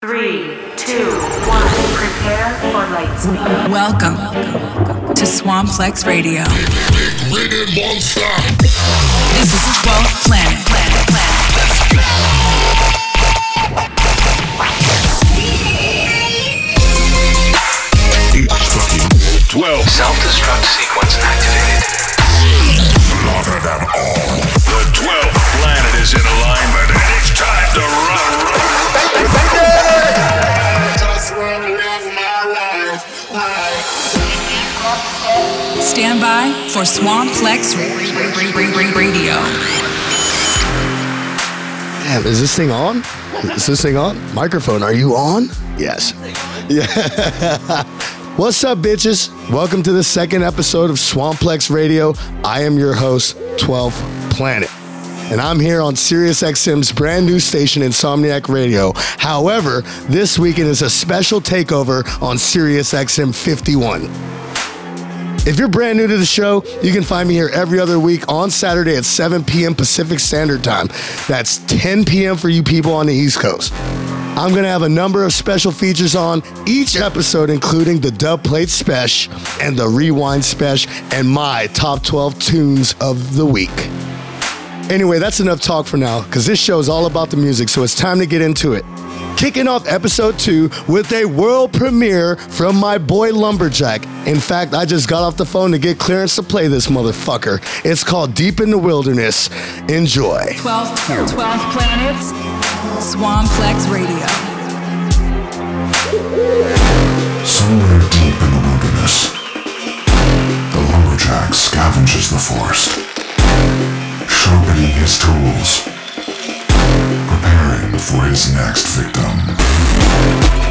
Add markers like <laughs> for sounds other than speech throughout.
Three, two, one. Prepare for light speed. Welcome to Swamplex Radio. This is 12th Planet. Planet, Planet. Twelve. Self-destruct sequence activated. Slaughter them all. The twelfth planet is in alignment, for Swamplex Radio. Damn, is this thing on? Is this thing on? Microphone, are you on? Yes. Yeah. <laughs> What's up, bitches? Welcome to the second episode of Swamplex Radio. I am your host, 12th Planet. And I'm here on SiriusXM's brand new station, Insomniac Radio. However, this weekend is a special takeover on SiriusXM 51. If you're brand new to the show, you can find me here every other week on Saturday at 7 p.m. Pacific Standard Time. That's 10 p.m. for you people on the East Coast. I'm going to have a number of special features on each episode, including the dub plate special and the rewind special and my top 12 tunes of the week. Anyway, that's enough talk for now because this show is all about the music, so it's time to get into it. Kicking off episode two with a world premiere from my boy Lumberjvck. In fact, I just got off the phone to get clearance to play this motherfucker. It's called Deep in the Wilderness. Enjoy. 12th, 12th Planet. Swamplex Radio. Somewhere deep in the wilderness, the lumberjack scavenges the forest, sharpening his tools, for his next victim.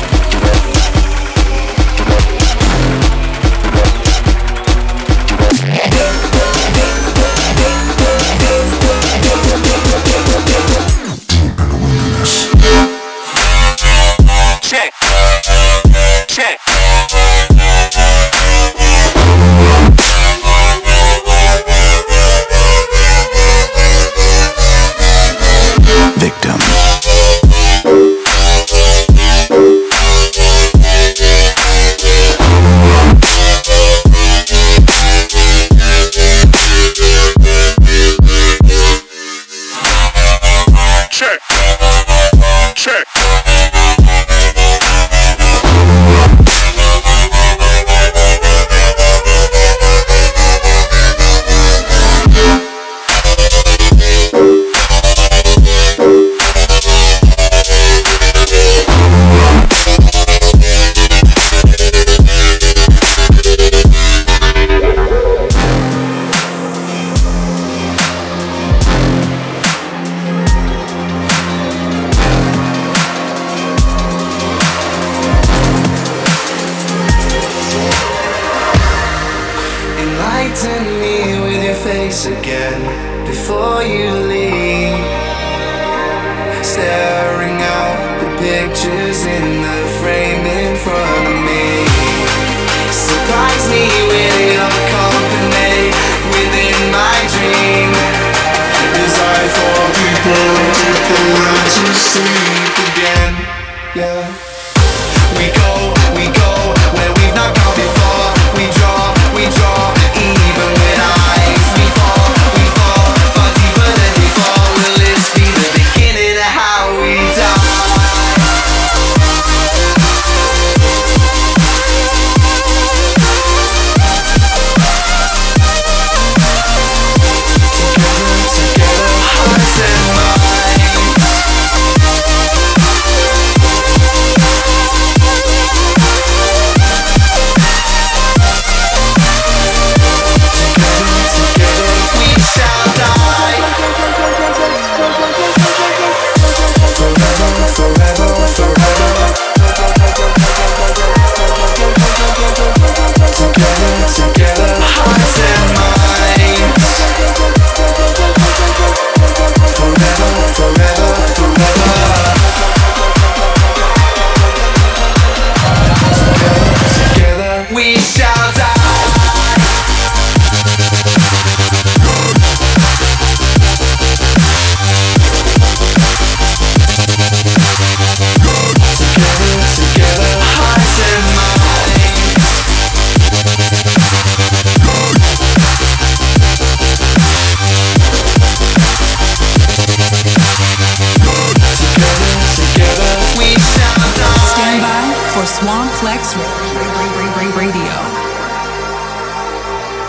We go, we go where we've not gone before. We draw, we draw,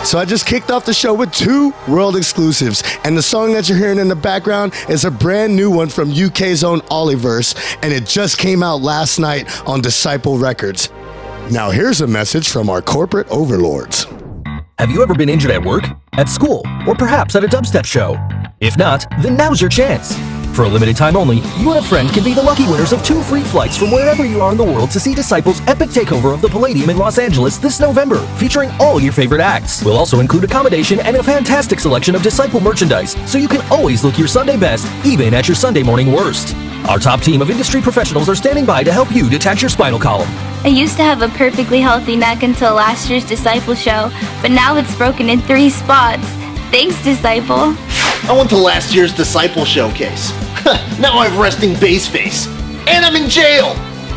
So I just kicked off the show with two world exclusives, and the song that you're hearing in the background is a brand new one from UK's own Olliverse, and it just came out last night on Disciple Records. Now here's a message from our corporate overlords. Have you ever been injured at work, at school, or perhaps at a dubstep show? If not, then now's your chance. For a limited time only, you and a friend can be the lucky winners of two free flights from wherever you are in the world to see Disciples' epic takeover of the Palladium in Los Angeles this November, featuring all your favorite acts. We'll also include accommodation and a fantastic selection of Disciple merchandise, so you can always look your Sunday best, even at your Sunday morning worst. Our top team of industry professionals are standing by to help you detach your spinal column. I used to have a perfectly healthy neck until last year's Disciple show, but now it's broken in three spots. Thanks, Disciple. I went to last year's Disciple Showcase. <laughs> now I have resting bass face. And I'm in jail.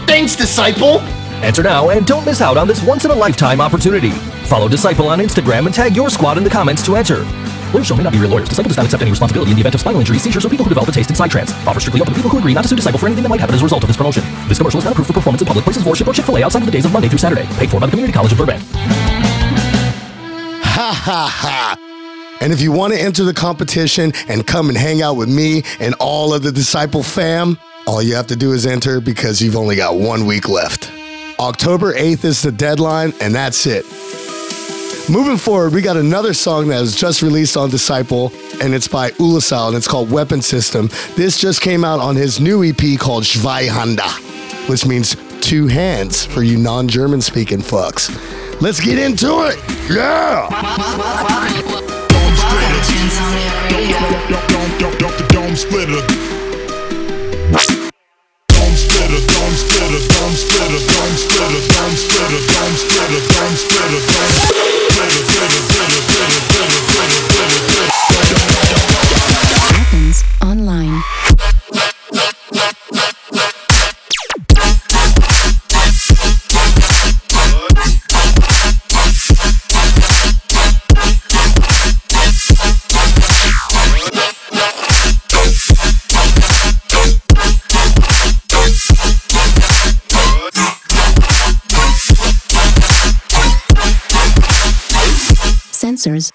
Thanks, Disciple. Enter now and don't miss out on this once in a lifetime opportunity. Follow Disciple on Instagram and tag your squad in the comments to enter. Lawyers show may not be real lawyers. Disciple does not accept any responsibility in the event of spinal injury, seizures, or people who develop a taste in psytrance. Offer strictly open to people who agree not to sue Disciple for anything that might happen as a result of this promotion. This commercial is not approved for performance in public places, worship, or Chick-fil-A outside of the days of Monday through Saturday. Paid for by the Community College of Burbank. Ha ha ha! And if you want to enter the competition and come and hang out with me and all of the Disciple fam, all you have to do is enter because you've only got one week left. October 8th is the deadline, and that's it. Moving forward, we got another song that was just released on Disciple, and it's by Oolacile, and it's called Weapon System. This just came out on his new EP called Zweihander, which means two hands for you non German speaking fucks. Let's get into it! Yeah! The dome splitter. Dome Sensors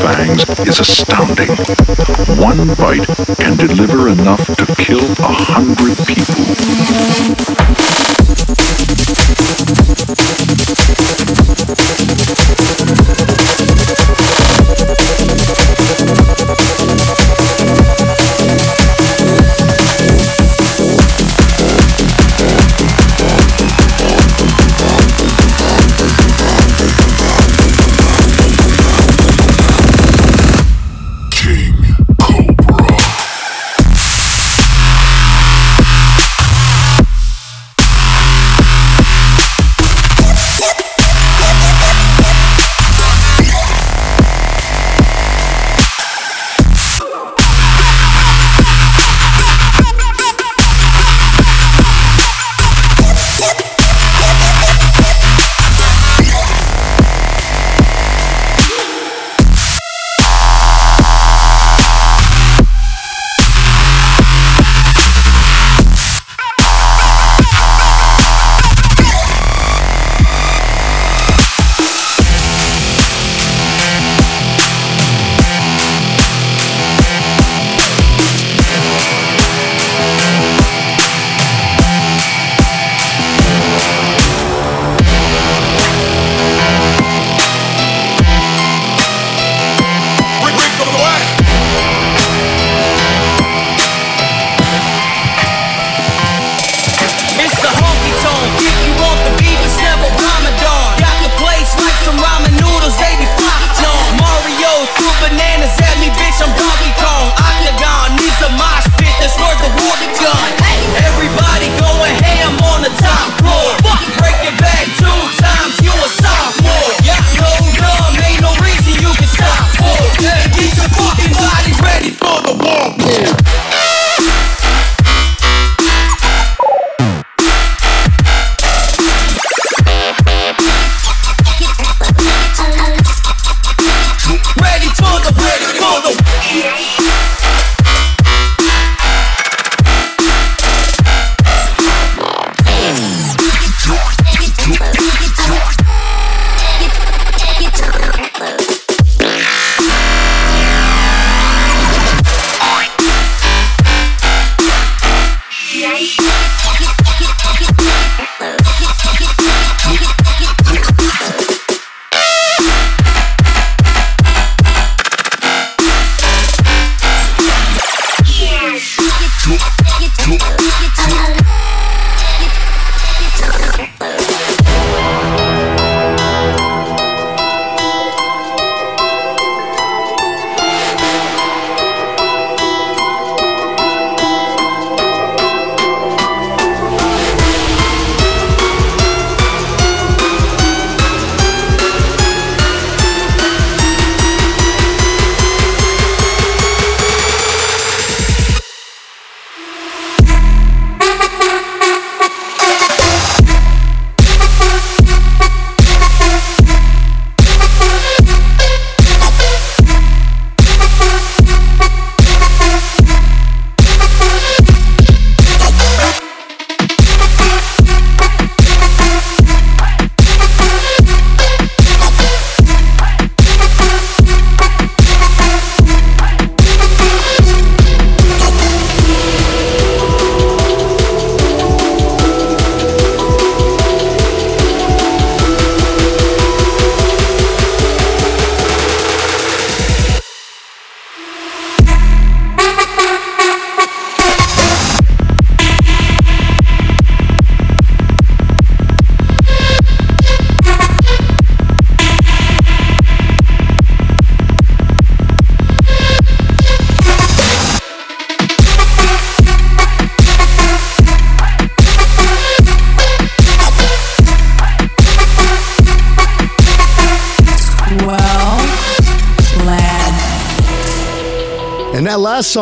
fangs is astounding. One bite can deliver enough to kill a hundred people.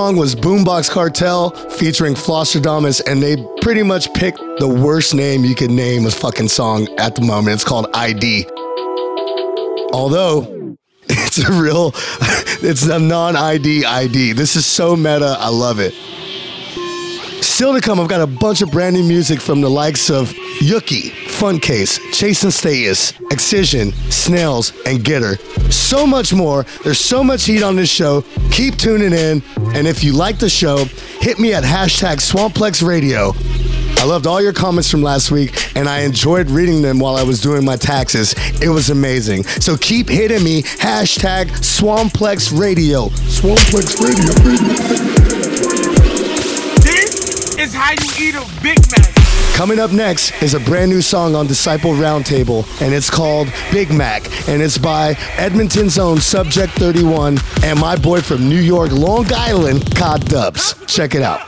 Song was Boombox Cartel featuring Flosstradamus, and they pretty much picked the worst name you could name a fucking song at the moment. It's called ID. Although <laughs> it's a real, <laughs> it's a non-ID ID. This is so meta. I love it. Still to come, I've got a bunch of brand new music from the likes of Yookie, Funtcase, Chase and Status, Excision, Snails, and Getter. So much more. There's so much heat on this show. Keep tuning in. And if you like the show, hit me at hashtag Swamplex Radio. I loved all your comments from last week, and I enjoyed reading them while I was doing my taxes. It was amazing. So keep hitting me, hashtag Swamplex Radio. Swamplex Radio. This is how you eat a Big Mac. Coming up next is a brand new song on Disciple Roundtable, and it's called Big Mac, and it's by Edmonton's own Subject 31 and my boy from New York, Long Island, Codd Dubs. Check it out.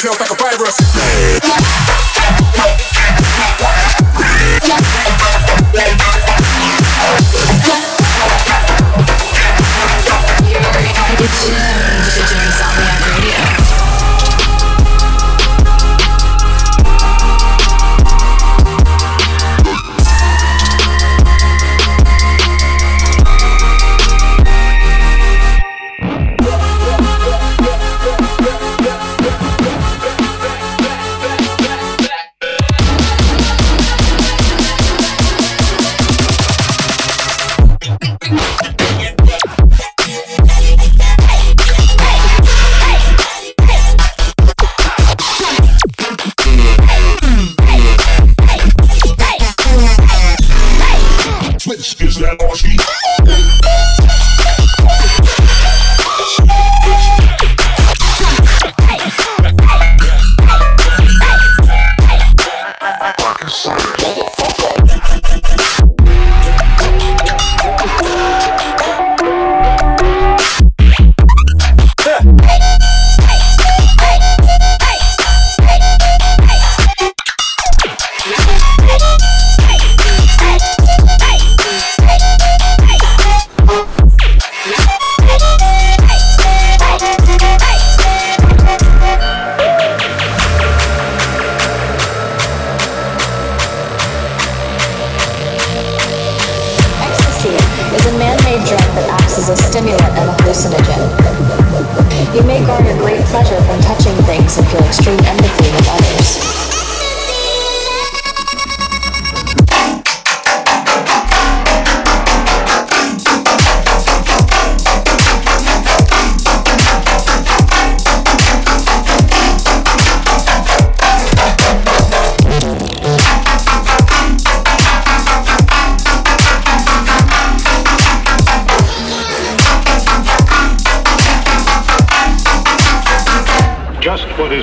feels like a virus.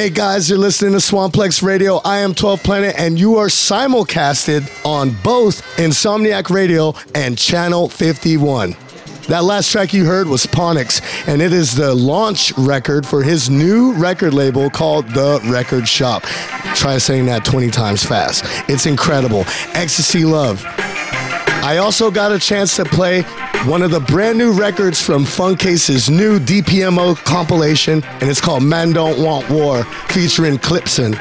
Hey guys, you're listening to Swamplex Radio. I am 12 Planet, and you are simulcasted on both Insomniac Radio and Channel 51. That last track you heard was Ponicz, and it is the launch record for his new record label called The Record Shop. Try saying that 20 times fast. It's incredible. Ecstasy Love. I also got a chance to play one of the brand new records from Funtcase's new DPMO compilation, and it's called Man Don't Want War, featuring Clipson.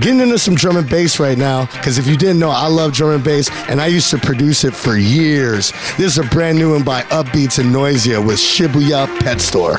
Getting into some drum and bass right now, because if you didn't know, I love drum and bass, and I used to produce it for years. This is a brand new one by Upbeats and Noisia with Shibuya Pet Store.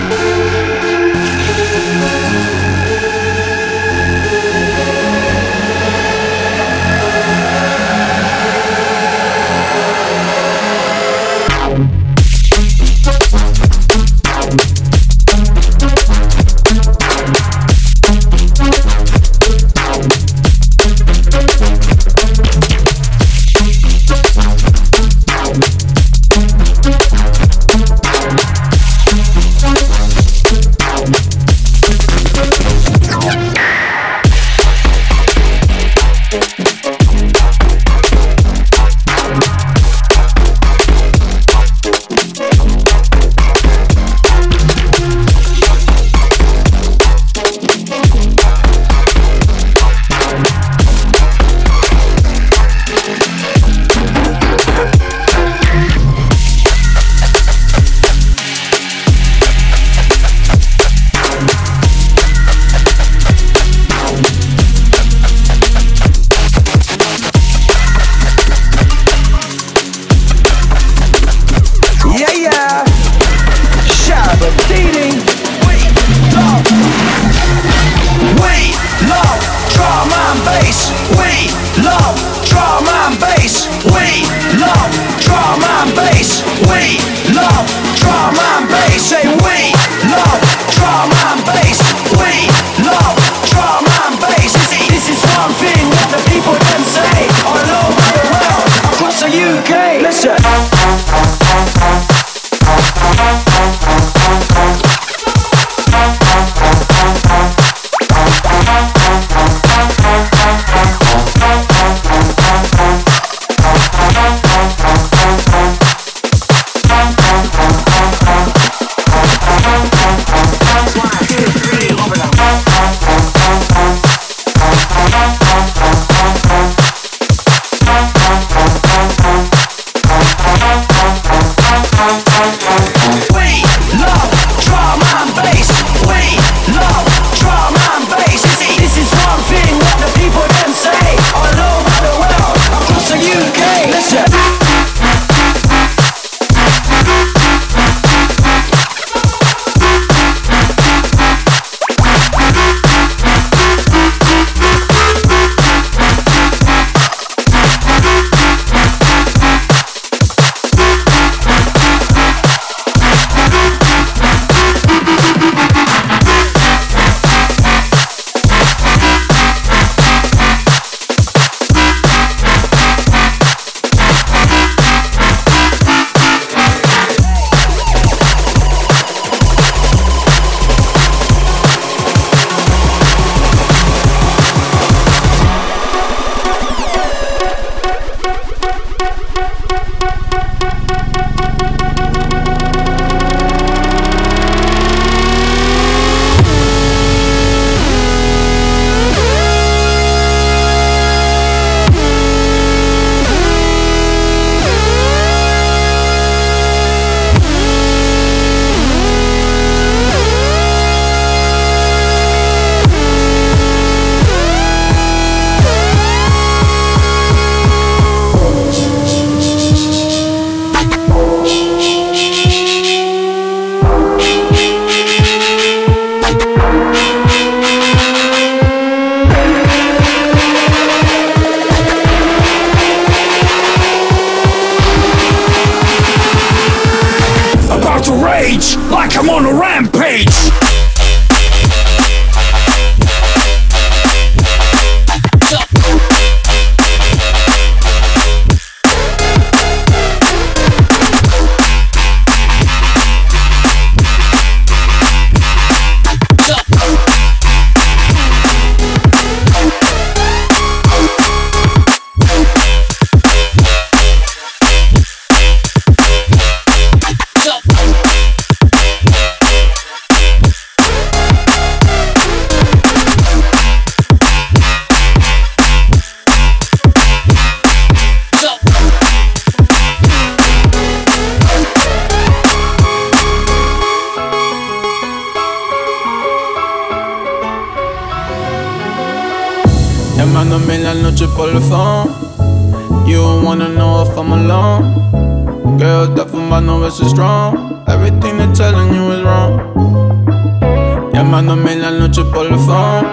Llamándome en la noche por el phone.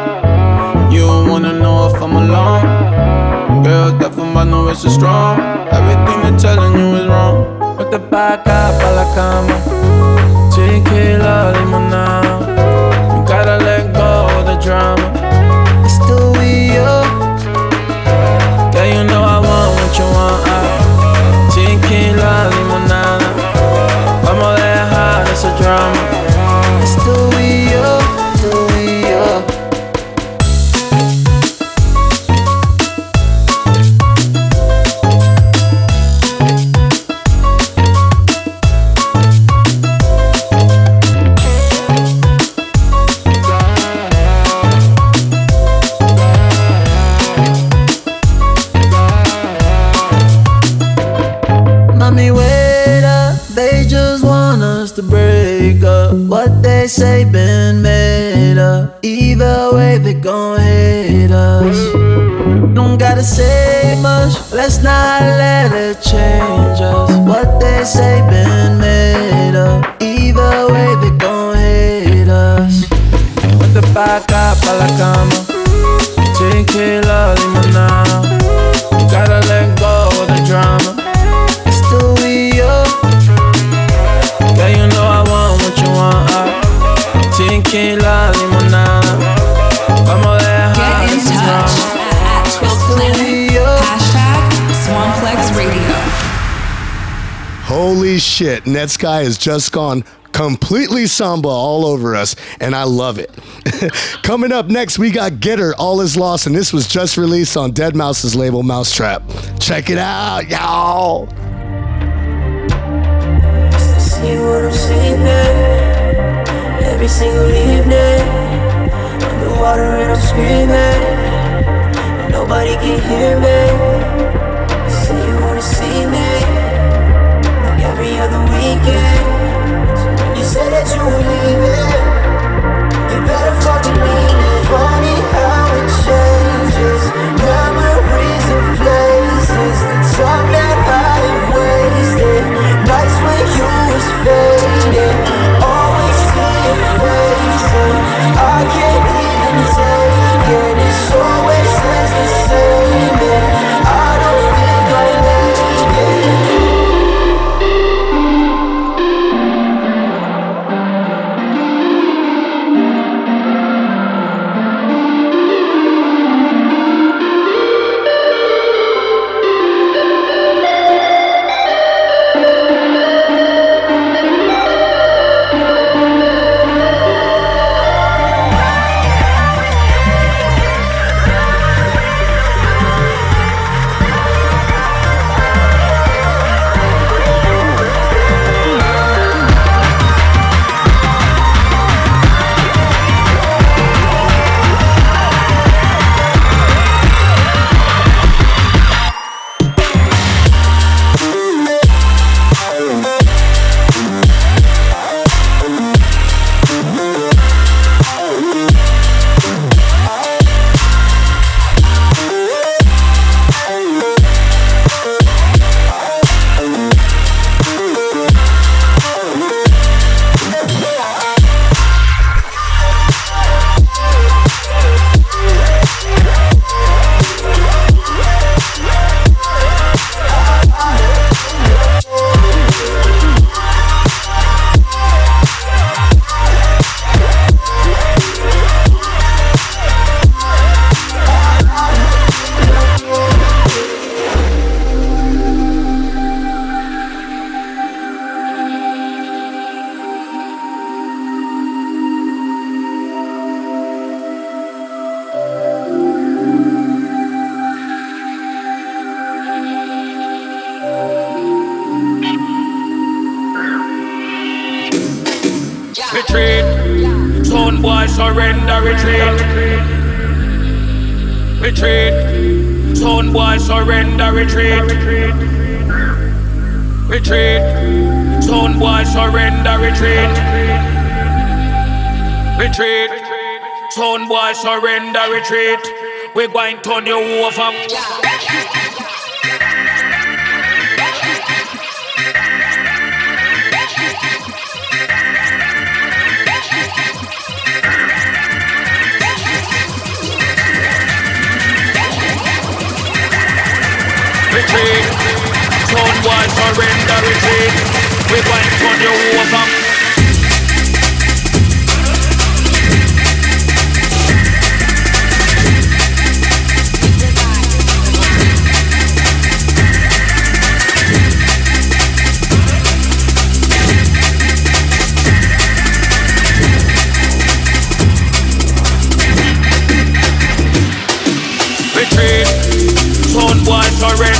You don't wanna know if I'm alone. Girl, that fumando veces strong. Everything they're telling you is wrong. Vete pa' acá, pa' la cama. Tequila, limonada. You gotta let go of the drama. Shit, Netsky has just gone completely samba all over us, and I love it. <laughs> Coming up next, we got Getter, All Is Lost, and this was just released on Deadmau5's label mau5trap. Check it out, y'all. Every single evening. Underwater and I'm screaming, and nobody can hear me. You wanna see me, You said that you were leaving, you better fucking mean Retreat. Turn you over.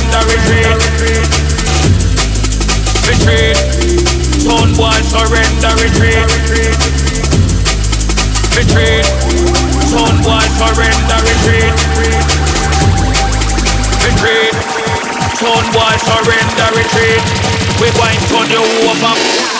Surrender retreat. Retreat. Son boy surrender retreat. Retreat. Son boy surrender retreat. Retreat. Son boy surrender retreat. We going turn you Twelve planets.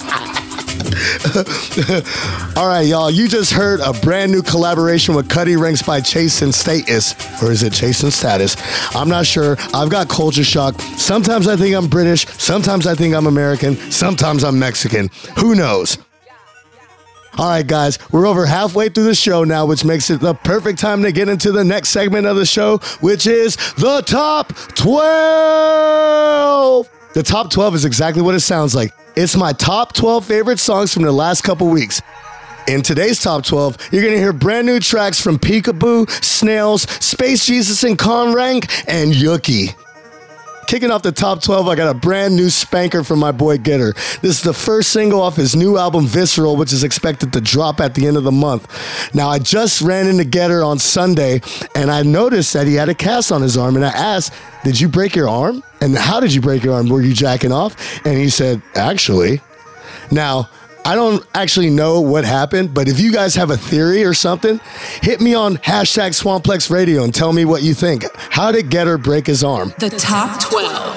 <laughs> All right, y'all. You just heard a brand new collaboration with Cutty Ranks by Chase and Status, or is it Chase and Status? I'm not sure. I've got culture shock. Sometimes I think I'm British. Sometimes I think I'm American. Sometimes I'm Mexican. Who knows? All right, guys, we're over halfway through the show now, which makes it the perfect time to get into the next segment of the show, which is the top 12. The top 12 is exactly what it sounds like. It's my top 12 favorite songs from the last couple weeks. In today's top 12, you're going to hear brand new tracks from Peekaboo, Snails, Space Jesus and Conrank, and Yookie. Kicking off the top 12, I got a brand new spanker from my boy Getter. This is the first single off his new album Visceral, which is expected to drop at the end of the month. Now, I just ran into Getter on Sunday and I noticed that he had a cast on his arm and I asked, Did you break your arm? And how did you break your arm? Were you jacking off? And he said, Actually. Now, I don't actually know what happened, but if you guys have a theory or something, hit me on hashtag Swamplex Radio and tell me what you think. How did Getter break his arm? The top 12.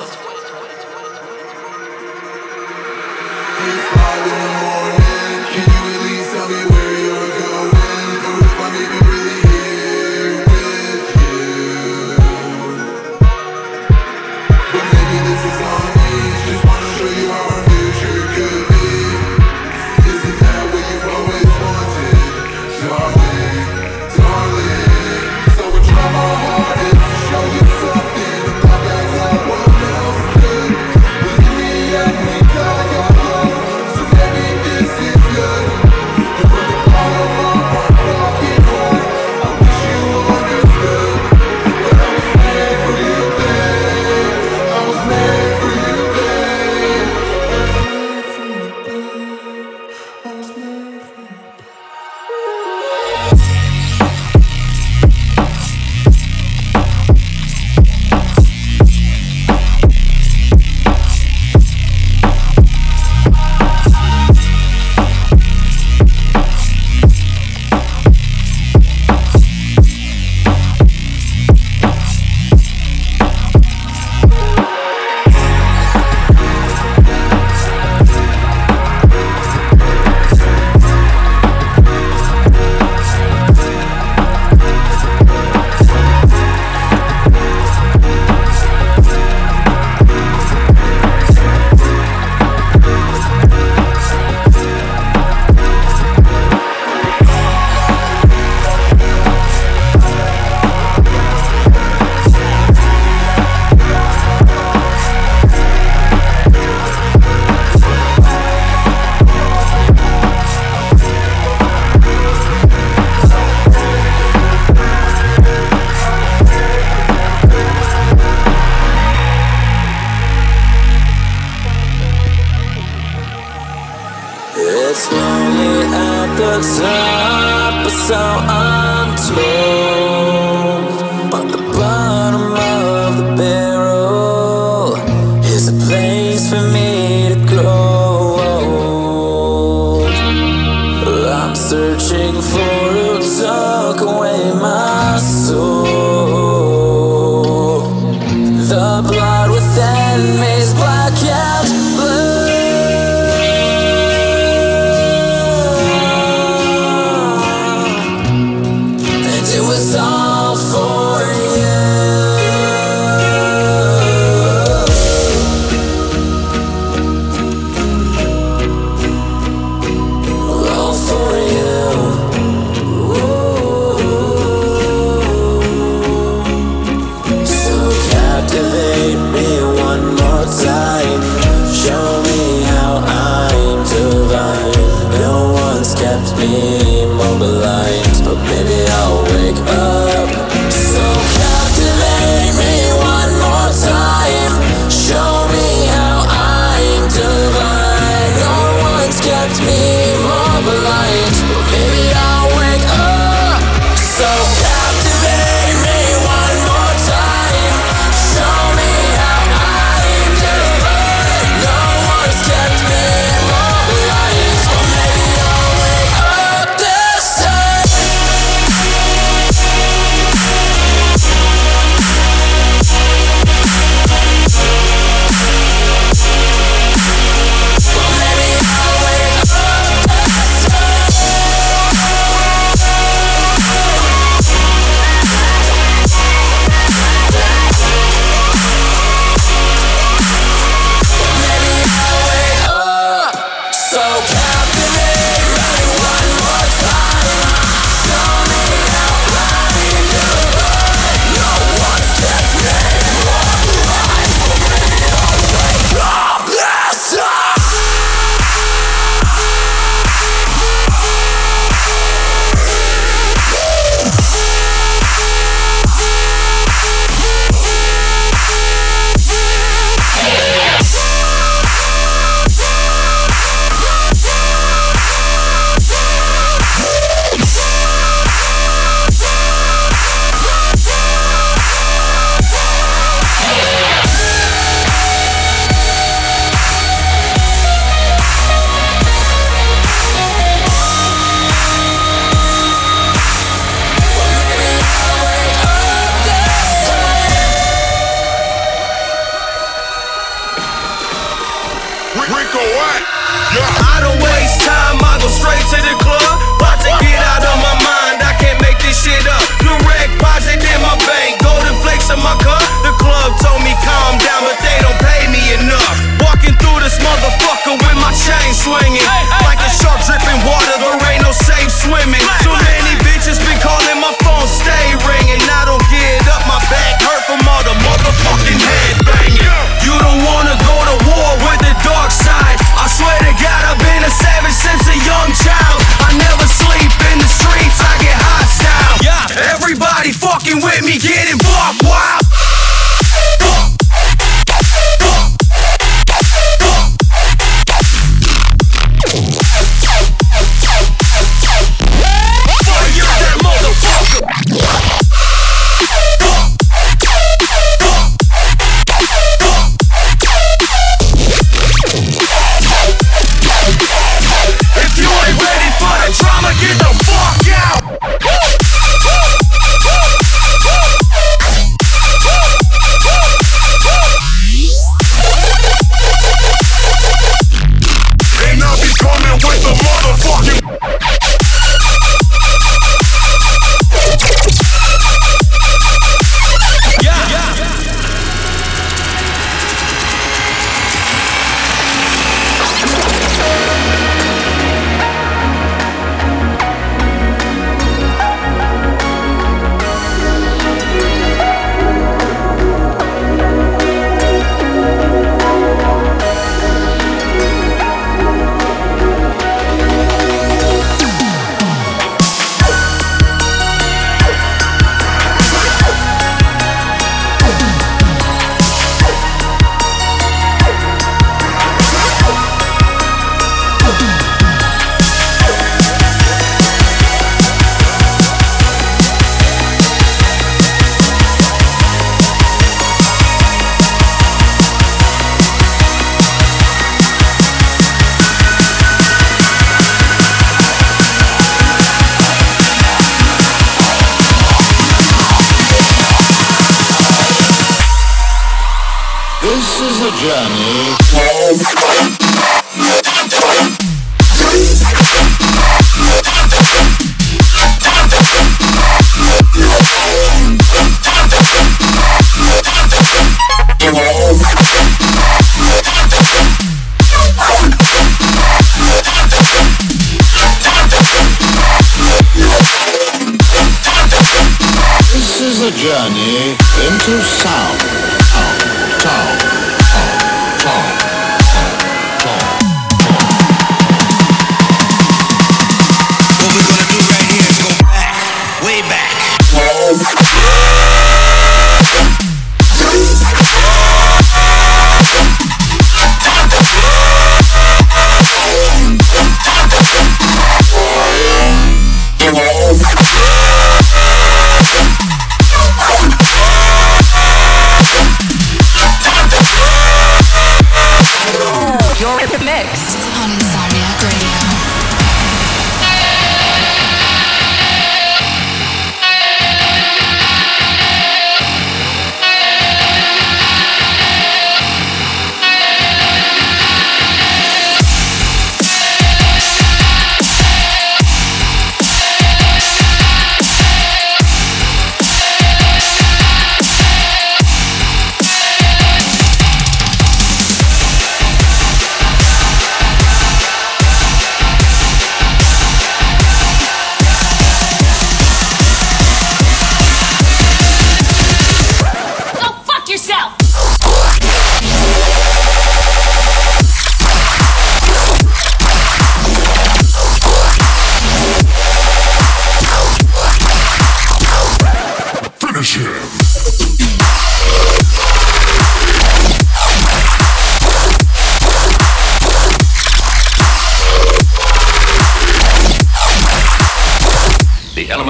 A journey.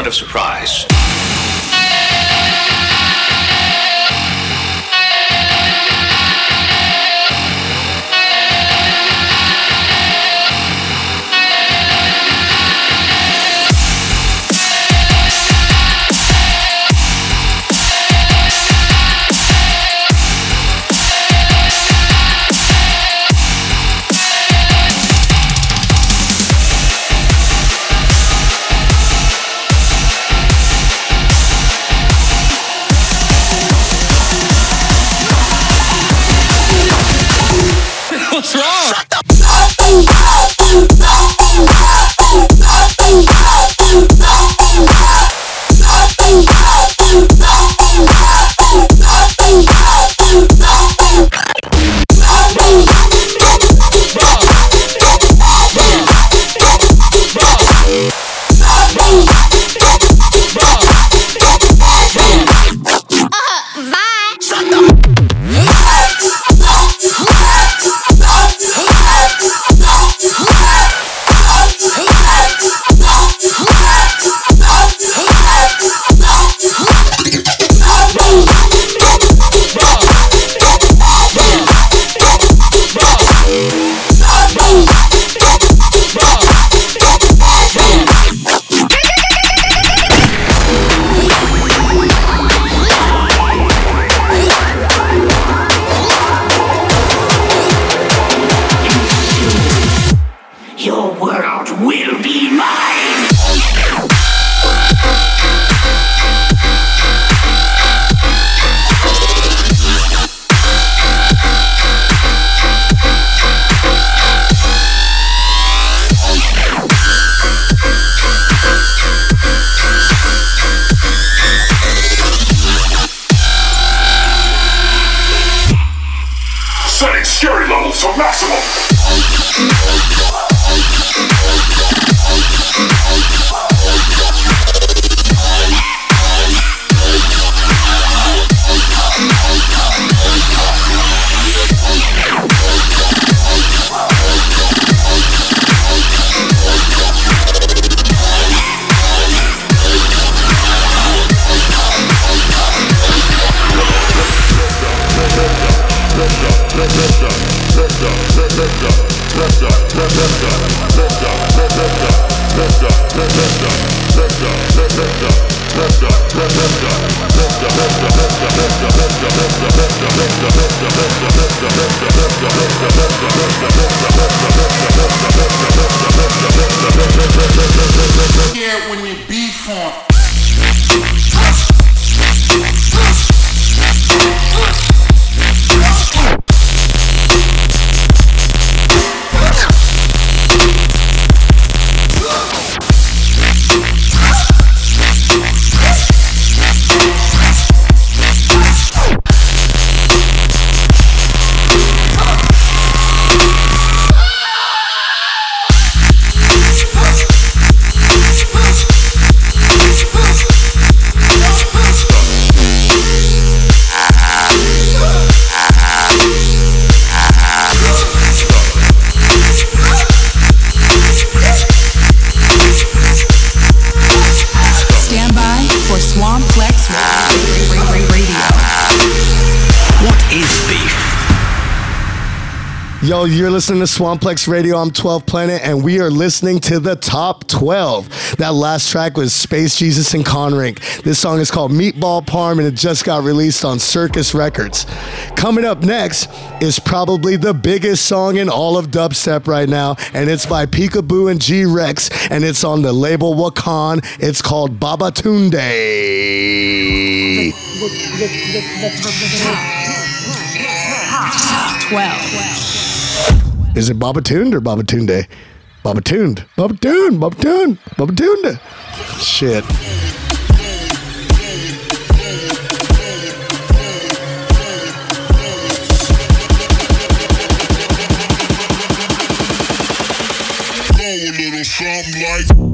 Of surprise. Yo, you're listening to Swamplex Radio. I'm 12th Planet, and we are listening to the top 12. That last track was Space Jesus and Conrank. This song is called Meatball Parm, and it just got released on Circus Records. Coming up next is probably the biggest song in all of dubstep right now, and it's by Peekaboo and G-Rex, and it's on the label Wakaan. It's called Babatunde. Top 12. Is it Babatunde or Babatunde? Babatunde. Babatunde. Babatunde. Babatunde. Shit. Go a little something like.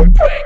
Wait.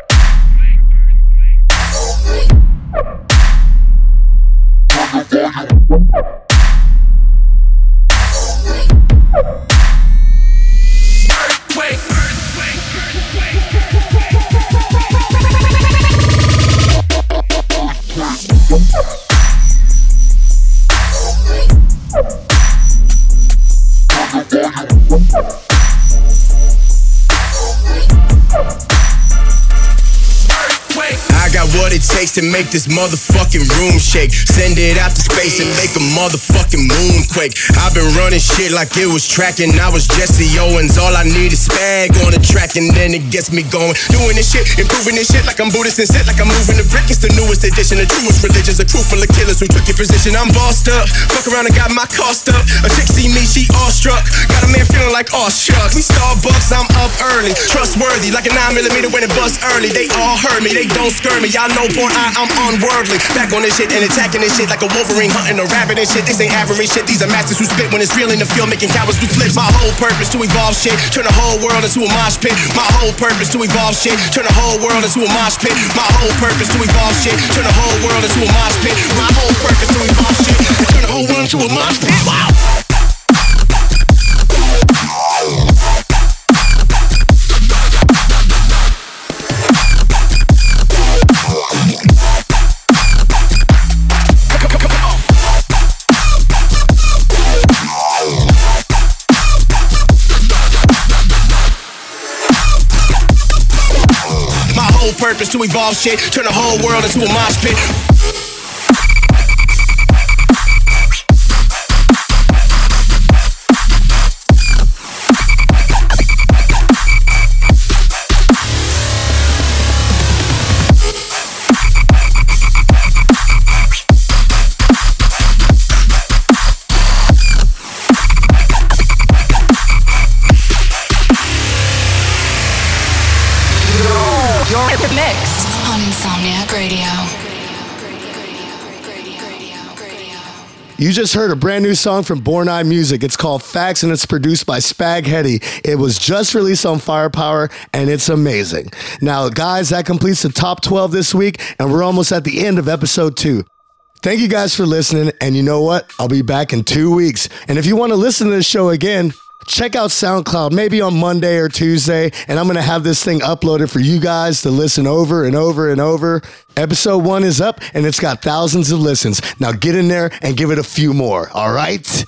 To make this motherfucking room shake. Send it out to space and make a motherfucking moon quake. I've been running shit like it was tracking. I was Jesse Owens. All I need is spag on the track and then it gets me going. Doing this shit, improving this shit like I'm Buddhist and set like I'm moving the brick. It's the newest edition, the truest religions, a crew full of killers who took your position. I'm bossed up. Fuck around and got my cost up. A chick see me, she awestruck. Got a man feeling like aw shucks. We Starbucks, I'm up early. Trustworthy, like a 9 millimeter when it busts early. They all heard me, they don't scare me. Y'all know, boy, I, I'm unworldly. Back on this shit and attacking this shit like a Wolverine hunting a rabbit and shit. This ain't average shit. These are masters who spit when it's real in the field, making cowards do flips. My whole purpose to evolve shit, turn the whole world into a mosh pit. My whole purpose to evolve shit, turn the whole world into a mosh pit. My whole purpose to evolve shit, turn the whole world into a mosh pit. My whole purpose to evolve shit, turn the whole world into a mosh pit. Wow. Purpose to evolve shit, turn the whole world into a mosh pit. Just heard a brand new song from Born I Music. It's called Facts and it's produced by Spag Heddy. It was just released on Firepower and it's amazing. Now, guys, that completes the top 12 this week and we're almost at the end of episode two. Thank you guys for listening. And you know what? I'll be back in two weeks. And if you want to listen to this show again, check out SoundCloud maybe on Monday or Tuesday. And I'm going to have this thing uploaded for you guys to listen over and over and over. Episode one is up and it's got thousands of listens. Now get in there and give it a few more. All right.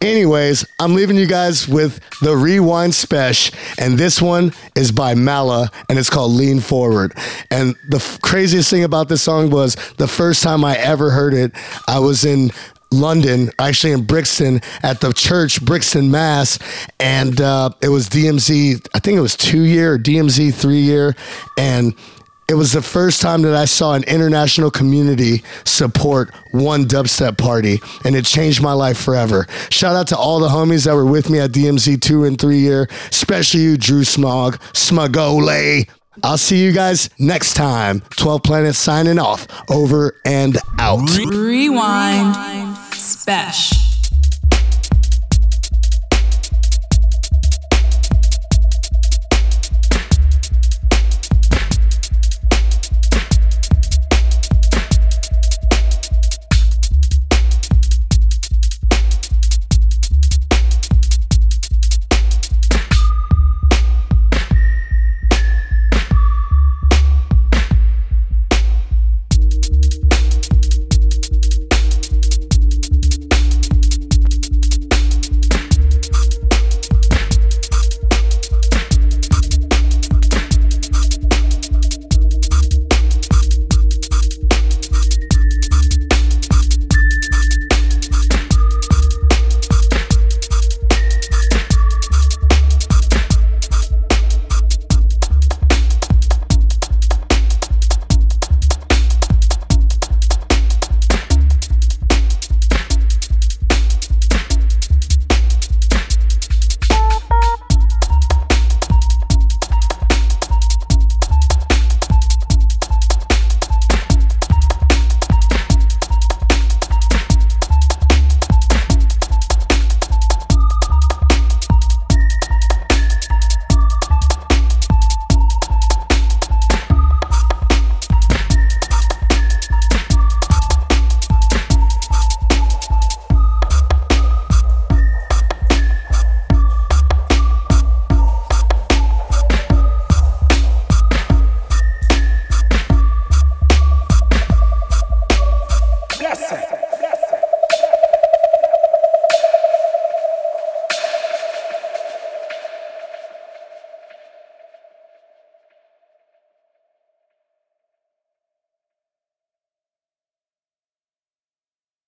Anyways, I'm leaving you guys with the Rewind Special, and this one is by Mala, and it's called Lean Forward. And the f- craziest thing about this song was the first time I ever heard it, I was in London, actually in Brixton, at the church, Brixton, Mass, and uh, it was DMZ, I think it was two year DMZ three year, and it was the first time that I saw an international community support one dubstep party, and it changed my life forever. Shout out to all the homies that were with me at DMZ two and three year, especially you, Drew Smog, Smugole. I'll see you guys next time. 12 Planets signing off. Over and out. Rewind. Special.